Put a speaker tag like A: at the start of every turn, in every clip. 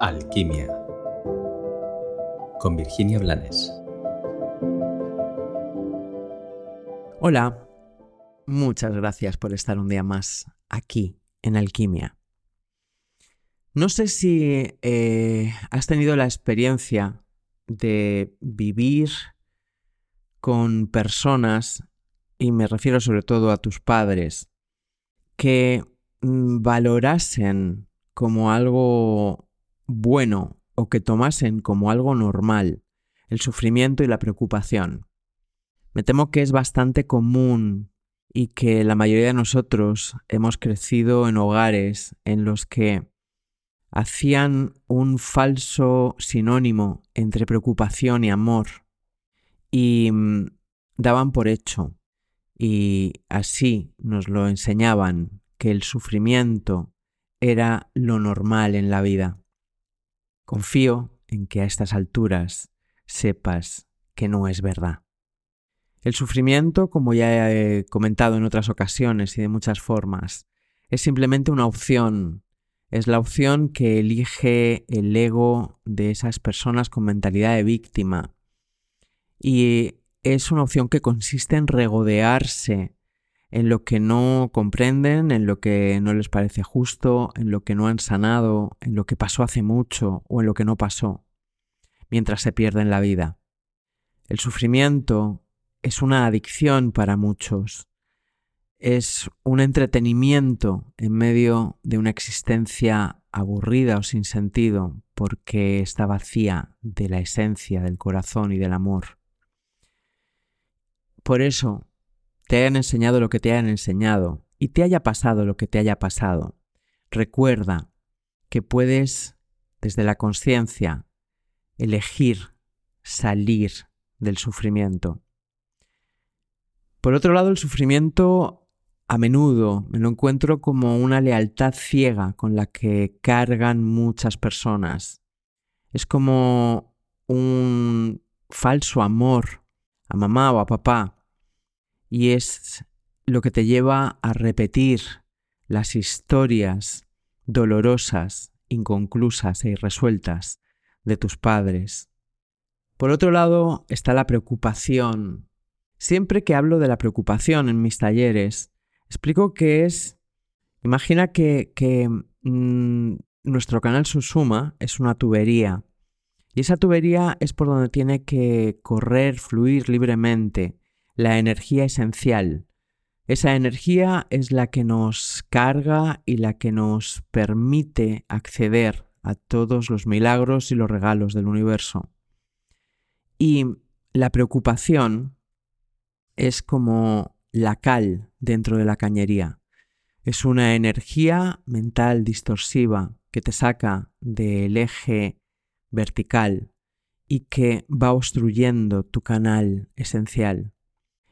A: Alquimia con Virginia Blanes.
B: Hola, muchas gracias por estar un día más aquí en Alquimia. No sé si eh, has tenido la experiencia de vivir con personas, y me refiero sobre todo a tus padres, que mm, valorasen como algo bueno o que tomasen como algo normal el sufrimiento y la preocupación. Me temo que es bastante común y que la mayoría de nosotros hemos crecido en hogares en los que hacían un falso sinónimo entre preocupación y amor y mm, daban por hecho y así nos lo enseñaban que el sufrimiento era lo normal en la vida. Confío en que a estas alturas sepas que no es verdad. El sufrimiento, como ya he comentado en otras ocasiones y de muchas formas, es simplemente una opción. Es la opción que elige el ego de esas personas con mentalidad de víctima. Y es una opción que consiste en regodearse en lo que no comprenden, en lo que no les parece justo, en lo que no han sanado, en lo que pasó hace mucho o en lo que no pasó, mientras se pierden la vida. El sufrimiento es una adicción para muchos, es un entretenimiento en medio de una existencia aburrida o sin sentido porque está vacía de la esencia del corazón y del amor. Por eso te hayan enseñado lo que te hayan enseñado y te haya pasado lo que te haya pasado, recuerda que puedes, desde la conciencia, elegir salir del sufrimiento. Por otro lado, el sufrimiento a menudo me lo encuentro como una lealtad ciega con la que cargan muchas personas. Es como un falso amor a mamá o a papá y es lo que te lleva a repetir las historias dolorosas, inconclusas e irresueltas de tus padres. Por otro lado está la preocupación. Siempre que hablo de la preocupación en mis talleres, explico que es, imagina que, mm, nuestro canal Susuma es una tubería y esa tubería es por donde tiene que correr, fluir libremente la energía esencial. Esa energía es la que nos carga y la que nos permite acceder a todos los milagros y los regalos del universo. Y la preocupación es como la cal dentro de la cañería. Es una energía mental distorsiva que te saca del eje vertical y que va obstruyendo tu canal esencial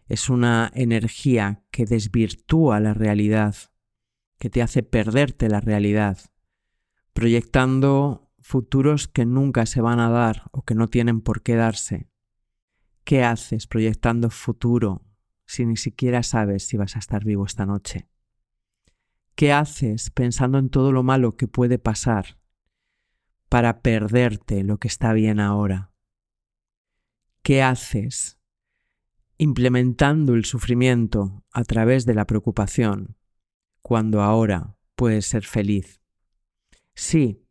B: es una energía que desvirtúa la realidad, que te hace perderte la realidad, proyectando futuros que nunca se van a dar o que no tienen por qué darse. ¿Qué haces proyectando futuro si ni siquiera sabes si vas a estar vivo esta noche? ¿Qué haces pensando en todo lo malo que puede pasar para perderte lo que está bien ahora? ¿Qué haces implementando el sufrimiento a través de la preocupación, cuando ahora puedes ser feliz. Sí,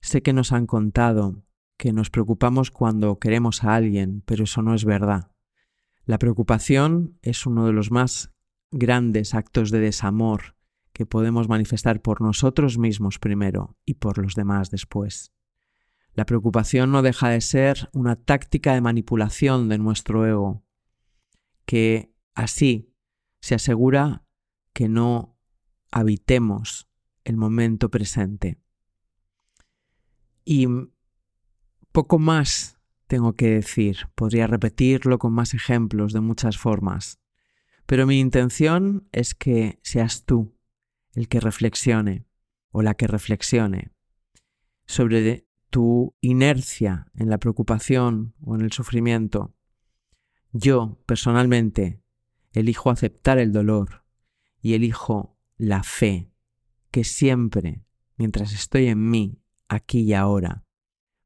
B: sé que nos han contado que nos preocupamos cuando queremos a alguien, pero eso no es verdad. La preocupación es uno de los más grandes actos de desamor que podemos manifestar por nosotros mismos primero y por los demás después. La preocupación no deja de ser una táctica de manipulación de nuestro ego, que así se asegura que no habitemos el momento presente. Y poco más tengo que decir, podría repetirlo con más ejemplos de muchas formas, pero mi intención es que seas tú el que reflexione o la que reflexione sobre tu inercia en la preocupación o en el sufrimiento yo, personalmente, elijo aceptar el dolor y elijo la fe que siempre, mientras estoy en mí, aquí y ahora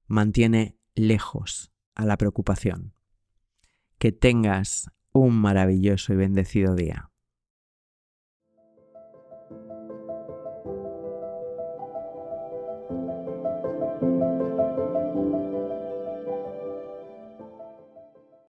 B: mantiene lejos a la preocupación. Que tengas un maravilloso y bendecido día.